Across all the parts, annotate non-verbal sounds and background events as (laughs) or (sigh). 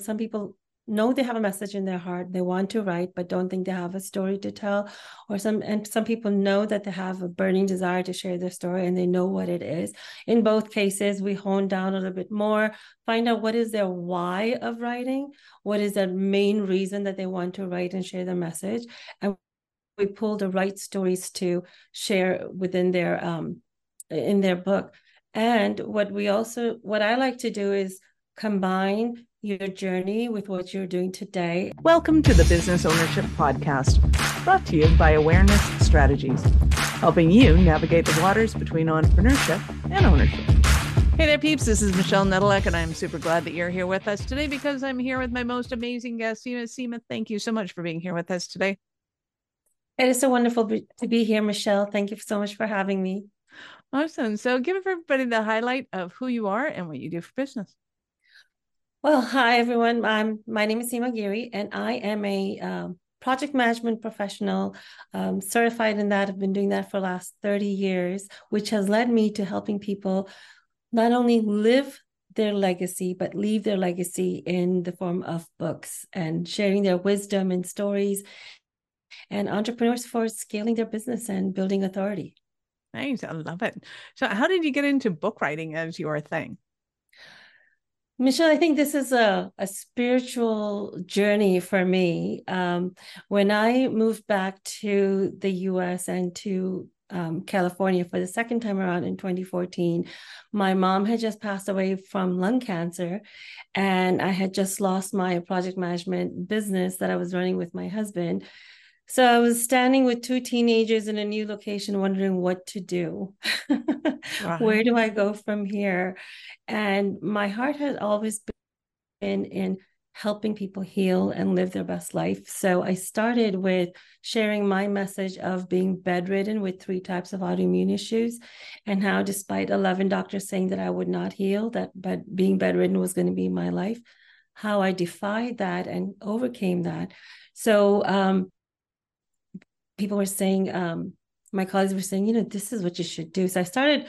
some people know they have a message in their heart they want to write but don't think they have a story to tell. Or some and some people know that they have a burning desire to share their story and they know what it is. In both cases we hone down a little bit more find out what is their why of writing what is their main reason that they want to write and share their message and we pull the right stories to share within their um in their book. And what we also what i like to do is combine your journey with what you're doing today. Welcome to the Business Ownership Podcast, brought to you by Awareness Strategies, helping you navigate the waters between entrepreneurship and ownership. Hey there, peeps. This is Michelle Nedelec, and I'm super glad that you're here with us today because I'm here with my most amazing guest, Seema. Seema, thank you so much for being here with us today. It is so wonderful to be here, Michelle. Thank you so much for having me. Awesome. So, give everybody the highlight of who you are and what you do for business. Well, hi everyone. I'm my name is Seema Giri, and I am a um, project management professional, um, certified in that. I've been doing that for last 30 years, which has led me to helping people not only live their legacy, but leave their legacy in the form of books and sharing their wisdom and stories and entrepreneurs for scaling their business and building authority. Nice. I love it. So, how did you get into book writing as your thing? Michelle, I think this is a, a spiritual journey for me. Um, when I moved back to the US and to um, California for the second time around in 2014, my mom had just passed away from lung cancer, and I had just lost my project management business that I was running with my husband. So I was standing with two teenagers in a new location, wondering what to do. (laughs) right. Where do I go from here? And my heart had always been in helping people heal and live their best life. So I started with sharing my message of being bedridden with three types of autoimmune issues and how despite 11 doctors saying that I would not heal that but being bedridden was going to be my life, how I defied that and overcame that. So um, people were saying, um, my colleagues were saying, you know, this is what you should do. So I started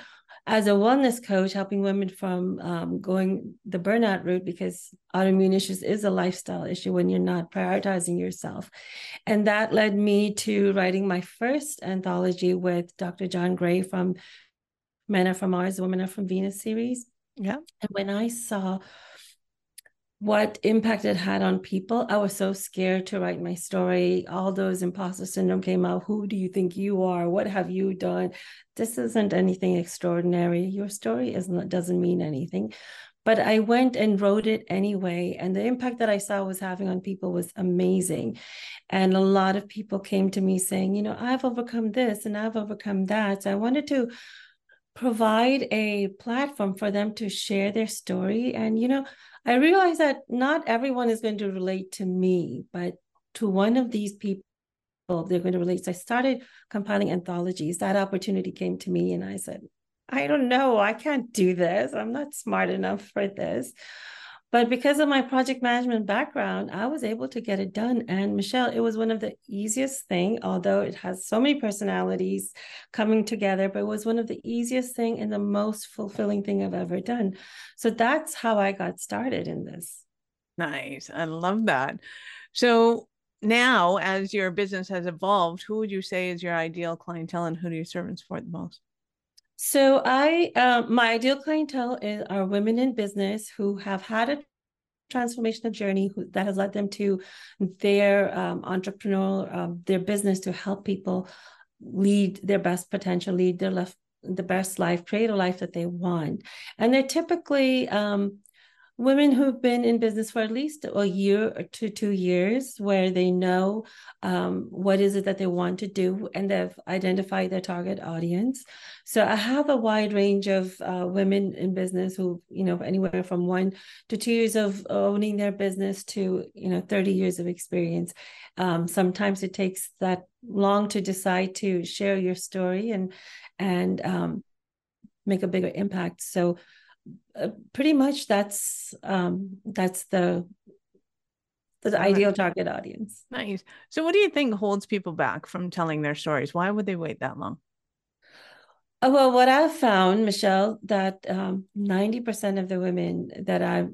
as a wellness coach, helping women from um, going the burnout route because autoimmune issues is a lifestyle issue when you're not prioritizing yourself. And that led me to writing my first anthology with Dr. John Gray from Men Are From Mars, Women Are From Venus series. Yeah. And when I saw what impact it had on people. I was so scared to write my story. All those imposter syndrome came out. Who do you think you are? What have you done? This isn't anything extraordinary. Your story is not, doesn't mean anything. But I went and wrote it anyway. And the impact that I saw was having on people was amazing. And a lot of people came to me saying, you know, I've overcome this and I've overcome that. So I wanted to provide a platform for them to share their story. And, you know, I realize that not everyone is going to relate to me, but to one of these people, they're going to relate. So I started compiling anthologies. That opportunity came to me, and I said, I don't know, I can't do this. I'm not smart enough for this. But because of my project management background, I was able to get it done. And Michelle, it was one of the easiest thing, although it has so many personalities coming together, but it was one of the easiest thing and the most fulfilling thing I've ever done. So that's how I got started in this. Nice. I love that. So now as your business has evolved, who would you say is your ideal clientele and who do you serve for the most? So I, uh, my ideal clientele is, are women in business who have had a transformational journey who, that has led them to their um, entrepreneurial, um, their business to help people lead their best potential, lead their life, the best life, create a life that they want. And they're typically um, women who've been in business for at least a year to two years where they know um, what is it that they want to do and they've identified their target audience. So i have a wide range of uh, women in business who you know anywhere from one to two years of owning their business to you know 30 years of experience. Um, sometimes it takes that long to decide to share your story and and um, make a bigger impact. So uh, pretty much that's um, that's the the ideal target audience. Nice. So, what do you think holds people back from telling their stories? Why would they wait that long? Uh, well, what I've found, Michelle, that um, 90% of the women that I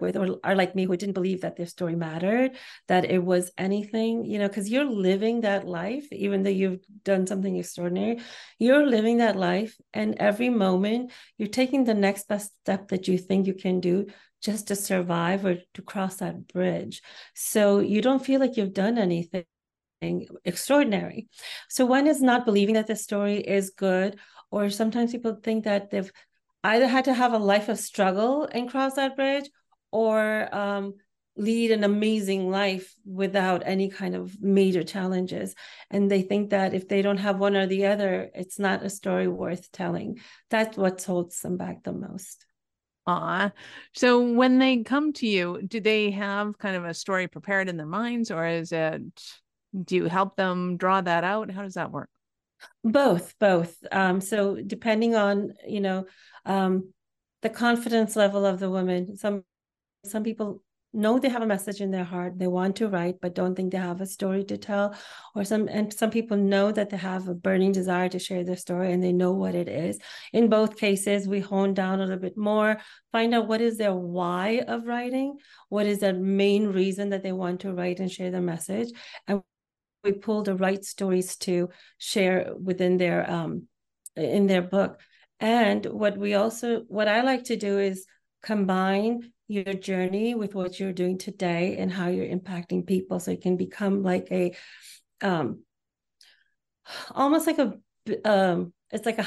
with or are like me who didn't believe that their story mattered that it was anything you know because you're living that life even though you've done something extraordinary you're living that life and every moment you're taking the next best step that you think you can do just to survive or to cross that bridge. So you don't feel like you've done anything extraordinary. So one is not believing that the story is good or sometimes people think that they've either had to have a life of struggle and cross that bridge or um, lead an amazing life without any kind of major challenges. And they think that if they don't have one or the other, it's not a story worth telling. That's what holds them back the most. Ah, so when they come to you, do they have kind of a story prepared in their minds, or is it? Do you help them draw that out? How does that work? Both, both. Um, so depending on you know um, the confidence level of the woman, some some people know they have a message in their heart they want to write but don't think they have a story to tell. Or some and some people know that they have a burning desire to share their story and they know what it is. In both cases we hone down a little bit more find out what is their why of writing what is their main reason that they want to write and share their message and we pull the right stories to share within their um in their book. And what we also what i like to do is combine your journey with what you're doing today and how you're impacting people. So it can become like a um almost like a um it's like a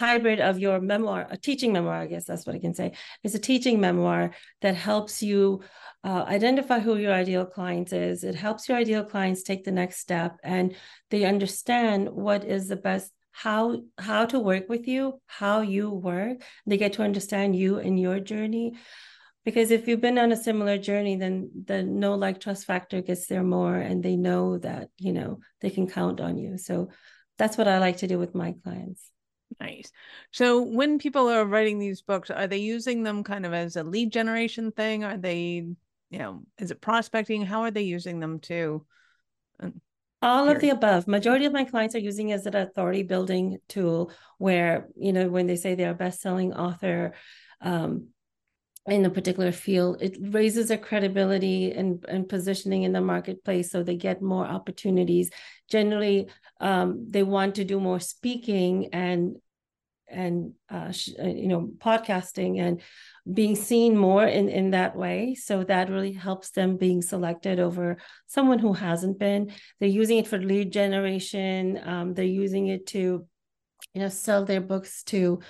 hybrid of your memoir a teaching memoir i guess that's what i can say. It's a teaching memoir that helps you uh, identify who your ideal client is. It helps your ideal clients take the next step and they understand what is the best how how to work with you how you work. They get to understand you and your journey because if you've been on a similar journey then the no like trust factor gets there more and they know that you know they can count on you. So that's what i like to do with my clients. Nice. So when people are writing these books are they using them kind of as a lead generation thing? Are they you know is it prospecting? How are they using them to all of the above. Majority of my clients are using as an authority building tool where you know when they say they're a best-selling author um, in a particular field it raises their credibility and, and positioning in the marketplace so they get more opportunities. Generally um, they want to do more speaking and and uh, uh, you know podcasting and being seen more in in that way. So that really helps them being selected over someone who hasn't been. They're using it for lead generation. Um, they're using it to you know sell their books to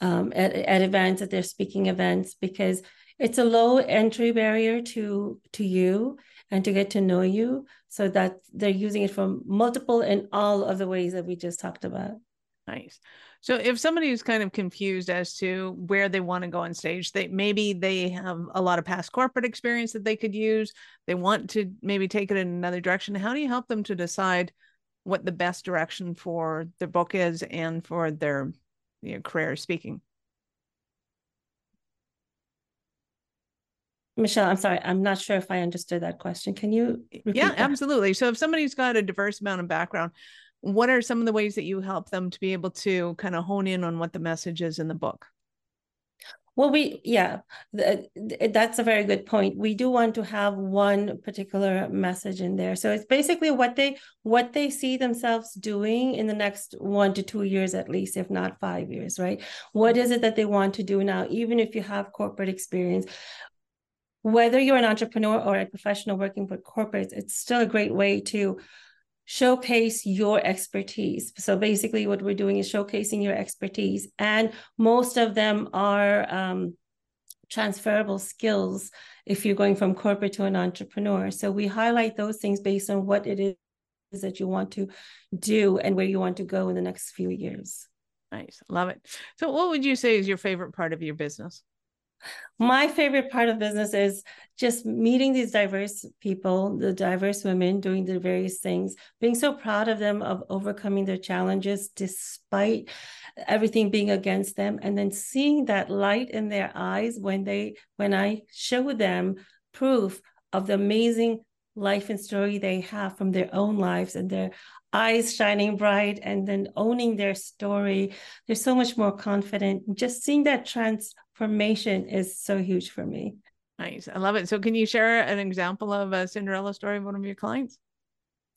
um, at, at events, at their speaking events, because it's a low entry barrier to to you and to get to know you. So that they're using it for multiple and all of the ways that we just talked about. Nice. So if somebody is kind of confused as to where they want to go on stage, they maybe they have a lot of past corporate experience that they could use. They want to maybe take it in another direction. How do you help them to decide what the best direction for their book is and for their you know, career speaking? Michelle, I'm sorry, I'm not sure if I understood that question. Can you? Yeah, that? absolutely. So if somebody's got a diverse amount of background, what are some of the ways that you help them to be able to kind of hone in on what the message is in the book? Well, we, yeah, that's a very good point. We do want to have one particular message in there. So it's basically what they what they see themselves doing in the next one to two years at least, if not five years, right? What is it that they want to do now, even if you have corporate experience? Whether you're an entrepreneur or a professional working for corporates, it's still a great way to showcase your expertise. So basically, what we're doing is showcasing your expertise, and most of them are um, transferable skills if you're going from corporate to an entrepreneur. So we highlight those things based on what it is that you want to do and where you want to go in the next few years. Nice. Love it. So, what would you say is your favorite part of your business? My favorite part of business is just meeting these diverse people, the diverse women doing the various things, being so proud of them of overcoming their challenges despite everything being against them, and then seeing that light in their eyes when they when I show them proof of the amazing life and story they have from their own lives and their eyes shining bright and then owning their story. They're so much more confident. Just seeing that trans formation is so huge for me. Nice. I love it. So can you share an example of a Cinderella story of one of your clients?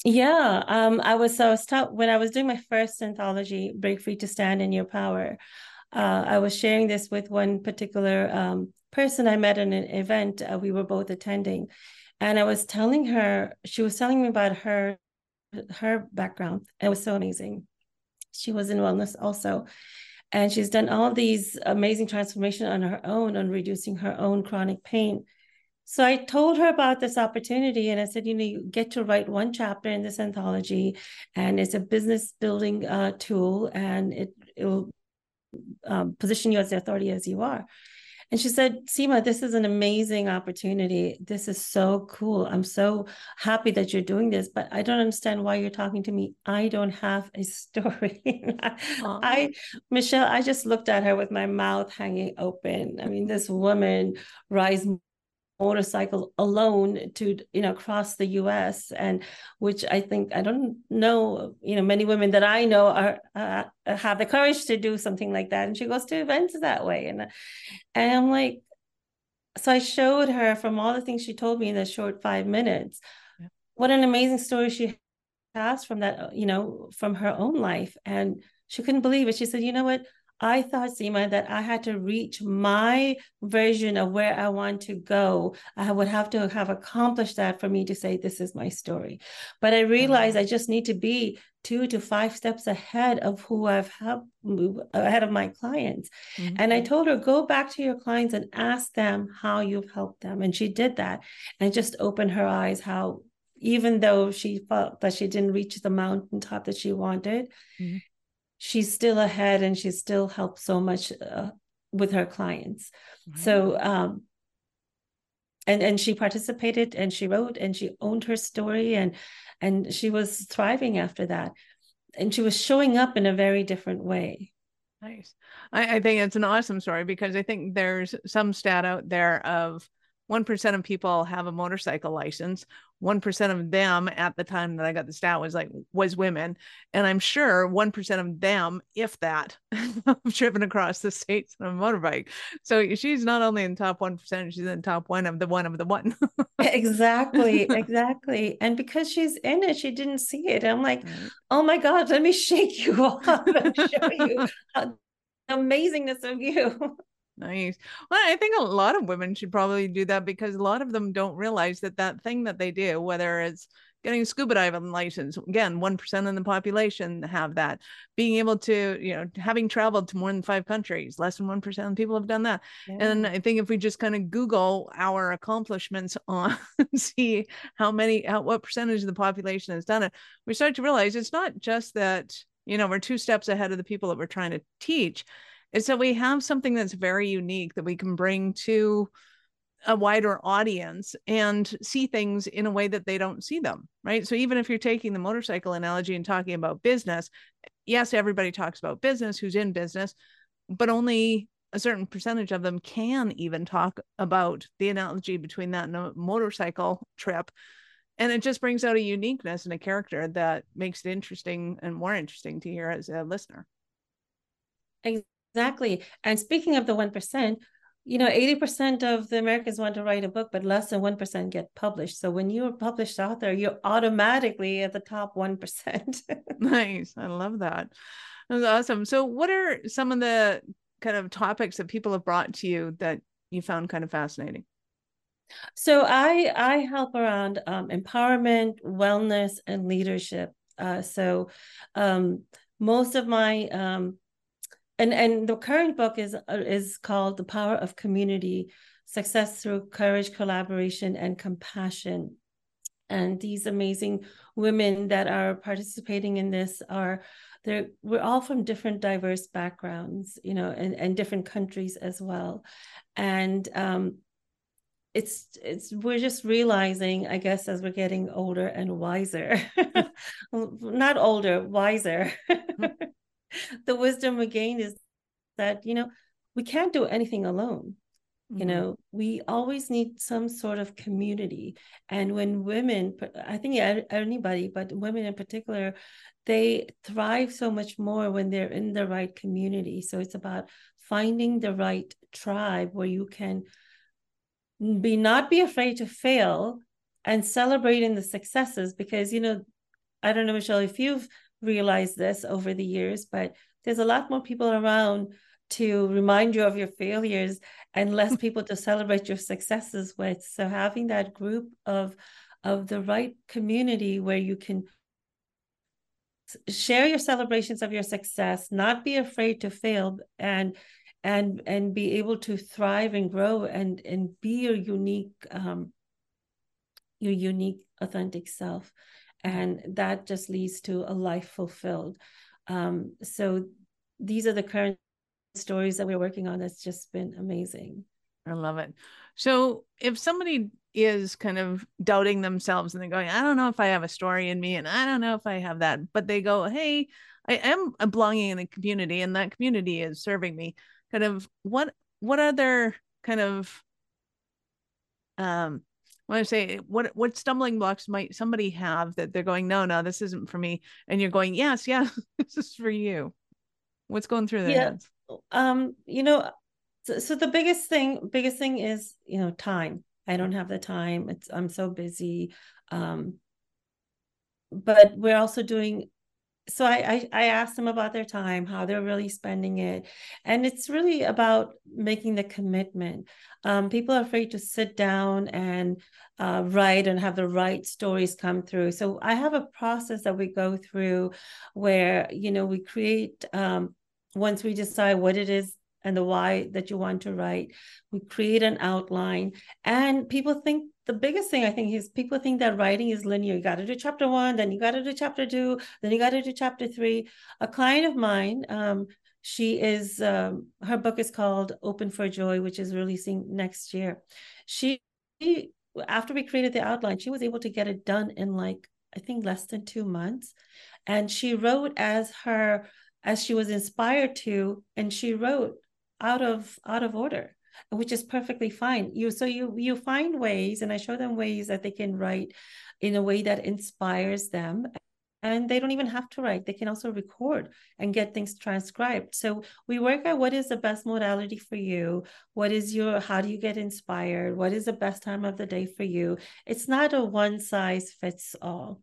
Yeah. Um, I was so I was taught when I was doing my first anthology, Break Free to Stand in Your Power. Uh, I was sharing this with one particular um, person I met in an event uh, we were both attending, and I was telling her she was telling me about her her background. It was so amazing. She was in wellness also, and she's done all these amazing transformation on her own on reducing her own chronic pain. So I told her about this opportunity and I said, you know, you get to write one chapter in this anthology and it's a business building uh, tool and it, it will um, position you as the authority as you are. And she said, Seema, this is an amazing opportunity. This is so cool. I'm so happy that you're doing this, but I don't understand why you're talking to me. I don't have a (laughs) story. I, Michelle, I just looked at her with my mouth hanging open. I mean, this woman rides motorcycle alone to you know cross the US and which I think I don't know you know many women that I know are uh, have the courage to do something like that. And she goes to events that way. And and I'm like so I showed her from all the things she told me in a short 5 minutes yeah. what an amazing story she has from that you know from her own life. And she couldn't believe it. She said you know what I thought, Seema, that I had to reach my version of where I want to go. I would have to have accomplished that for me to say, this is my story. But I realized mm-hmm. I just need to be two to five steps ahead of who I've helped ahead of my clients. Mm-hmm. And I told her, go back to your clients and ask them how you've helped them. And she did that and just opened her eyes how even though she felt that she didn't reach the mountaintop that she wanted, mm-hmm she's still ahead and she still helps so much uh, with her clients. So um, and and she participated and she wrote and she owned her story and and she was thriving after that. And she was showing up in a very different way. Nice. I, I think it's an awesome story because i think there's some stat out there of 1% of people have a motorcycle license. 1% of them at the time that i got the stat was like was women. And i'm sure 1% of them if that (laughs) have driven across the states on a motorbike. So she's not only in top 1% she's in the top one of the one of the one. Exactly (laughs) exactly. And because she's in it she didn't see it. I'm like oh my god let me shake you off and show (laughs) you the amazingness of you Nice. Well, I think a lot of women should probably do that because a lot of them don't realize that that thing that they do, whether it's getting a scuba diving license, again, 1% of the population have that. Being able to, you know, having traveled to more than five countries, less than 1% of people have done that. Yeah. And I think if we just kind of Google our accomplishments (laughs) on, see how many, how, what percentage of the population has done it, we start to realize it's not just that, you know, we're two steps ahead of the people that we're trying to teach is that we have something that's very unique that we can bring to a wider audience and see things in a way that they don't see them right so even if you're taking the motorcycle analogy and talking about business yes everybody talks about business who's in business but only a certain percentage of them can even talk about the analogy between that and a motorcycle trip and it just brings out a uniqueness and a character that makes it interesting and more interesting to hear as a listener Exactly. And speaking of the 1%, you know, 80% of the Americans want to write a book, but less than 1% get published. So when you're a published author, you're automatically at the top 1%. (laughs) nice. I love that. That's awesome. So, what are some of the kind of topics that people have brought to you that you found kind of fascinating? So, I I help around um, empowerment, wellness, and leadership. Uh, so, um, most of my um, and and the current book is uh, is called the power of community success through courage collaboration and compassion. And these amazing women that are participating in this are they're we're all from different diverse backgrounds you know and, and different countries as well. And um it's it's we're just realizing i guess as we're getting older and wiser (laughs) not older wiser (laughs) the wisdom we gain is that you know we can't do anything alone. You mm-hmm. know we always need some sort of community. And when women i think anybody but women in particular they thrive so much more when they're in the right community. So it's about finding the right tribe where you can be not be afraid to fail and celebrating the successes because you know i don't know michelle if you've realized this over the years but there's a lot more people around to remind you of your failures and less (laughs) people to celebrate your successes with. So having that group of of the right community where you can share your celebrations of your success not be afraid to fail and and and be able to thrive and grow and and be your unique um your unique authentic self. And that just leads to a life fulfilled um so these are the current stories that we're working on that's just been amazing. I love it. So if somebody is kind of doubting themselves and they're going i don't know if i have a story in me and i don't know if i have that but they go hey i am belonging in a community and that community is serving me. Kind of what what other kind of um when I say what what stumbling blocks might somebody have that they're going, no, no, this isn't for me, and you're going, yes, yeah, (laughs) this is for you. What's going through their yeah. heads? Um, you know, so, so the biggest thing, biggest thing is you know time. I don't have the time. It's I'm so busy. Um, but we're also doing so I, I, I asked them about their time how they're really spending it and it's really about making the commitment. Um, people are afraid to sit down and uh, write and have the right stories come through. So i have a process that we go through where you know we create um, once we decide what it is and the why that you want to write. We create an outline, and people think the biggest thing I think is people think that writing is linear. You got to do chapter one, then you got to do chapter two, then you got to do chapter three. A client of mine, um, she is um, her book is called Open for Joy, which is releasing next year. She after we created the outline, she was able to get it done in like I think less than two months, and she wrote as her as she was inspired to, and she wrote out of out of order which is perfectly fine. You so you you find ways and i show them ways that they can write in a way that inspires them and they don't even have to write. They can also record and get things transcribed. So we work out what is the best modality for you what is your how do you get inspired what is the best time of the day for you? It's not a one size fits all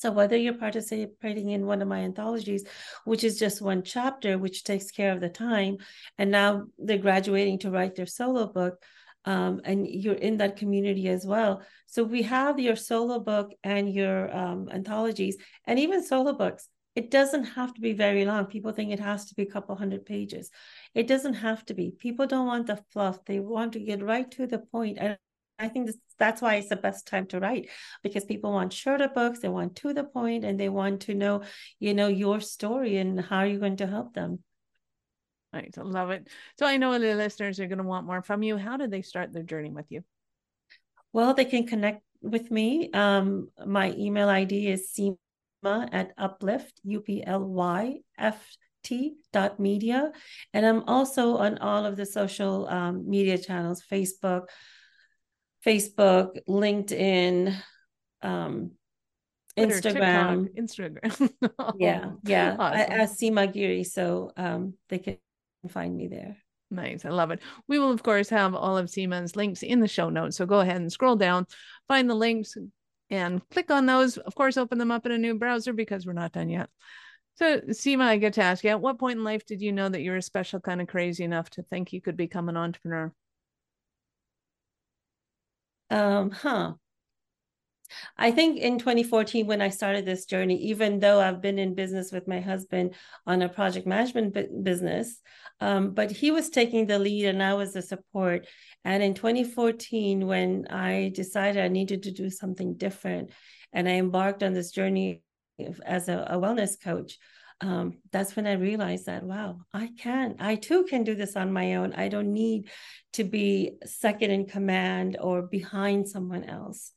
so whether you're participating in one of my anthologies, which is just one chapter, which takes care of the time, and now they're graduating to write their solo book, um, and you're in that community as well. So we have your solo book and your um, anthologies, and even solo books. It doesn't have to be very long. People think it has to be a couple hundred pages. It doesn't have to be. People don't want the fluff. They want to get right to the point. And I think this, that's why it's the best time to write because people want shorter books, they want to the point, and they want to know, you know, your story and how you're going to help them. Right, I love it. So I know the listeners are going to want more from you. How did they start their journey with you? Well, they can connect with me. Um, my email ID is Seema at Uplyft, U P L Y F T dot media. And I'm also on all of the social um, media channels Facebook, Facebook, LinkedIn, um, Twitter, Instagram, TikTok, Instagram. oh, (laughs) yeah, yeah. Awesome. I, I Seema Giri, so um, they can find me there. Nice. I love it. We will, of course, have all of Seema's links in the show notes. So go ahead and scroll down, find the links, and click on those. Of course, open them up in a new browser because we're not done yet. So, Seema, I get to ask you, at what point in life did you know that you were a special, kind of crazy enough to think you could become an entrepreneur? Um, huh. I think in 2014, when I started this journey, even though I've been in business with my husband on a project management business, um, but he was taking the lead and I was the support. And in 2014, when I decided I needed to do something different and I embarked on this journey as a, a wellness coach, um, that's when I realized that, wow, I can, I too can do this on my own. I don't need to be second in command or behind someone else.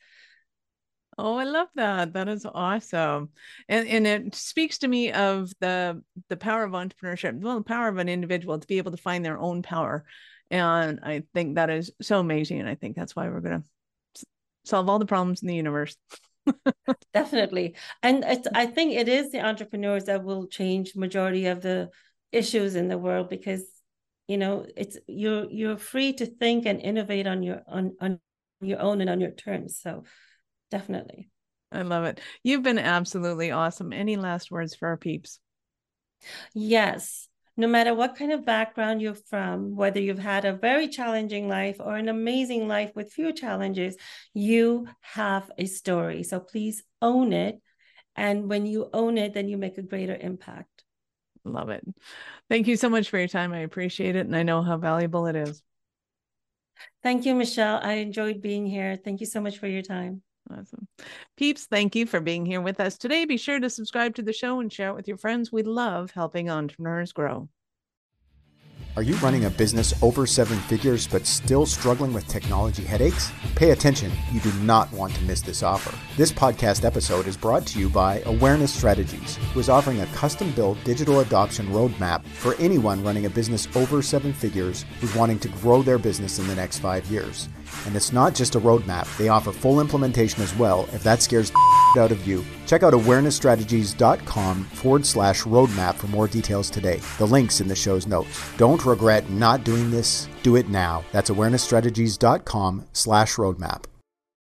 Oh, I love that. That is awesome. And and it speaks to me of the the power of entrepreneurship, well, the power of an individual to be able to find their own power. And I think that is so amazing. And I think that's why we're gonna solve all the problems in the universe. (laughs) (laughs) Definitely. And it's, I think it is the entrepreneurs that will change majority of the issues in the world because you know it's you're you're free to think and innovate on your on on your own and on your terms. So definitely. I love it. You've been absolutely awesome. Any last words for our peeps? Yes no matter what kind of background you're from, whether you've had a very challenging life or an amazing life with few challenges, you have a story. So please own it. And when you own it, then you make a greater impact. Love it. Thank you so much for your time. I appreciate it. And I know how valuable it is. Thank you, Michelle. I enjoyed being here. Thank you so much for your time. Awesome. Peeps, thank you for being here with us today. Be sure to subscribe to the show and share it with your friends. We love helping entrepreneurs grow. Are you running a business over seven figures but still struggling with technology headaches? Pay attention, you do not want to miss this offer. This podcast episode is brought to you by Awareness Strategies, who is offering a custom built digital adoption roadmap for anyone running a business over seven figures who's wanting to grow their business in the next five years. And it's not just a roadmap, they offer full implementation as well if that scares the out of you. Check out awarenessstrategies.com forward slash roadmap for more details today. The link's in the show's notes. Don't regret not doing this. Do it now. That's awarenessstrategies.com slash roadmap.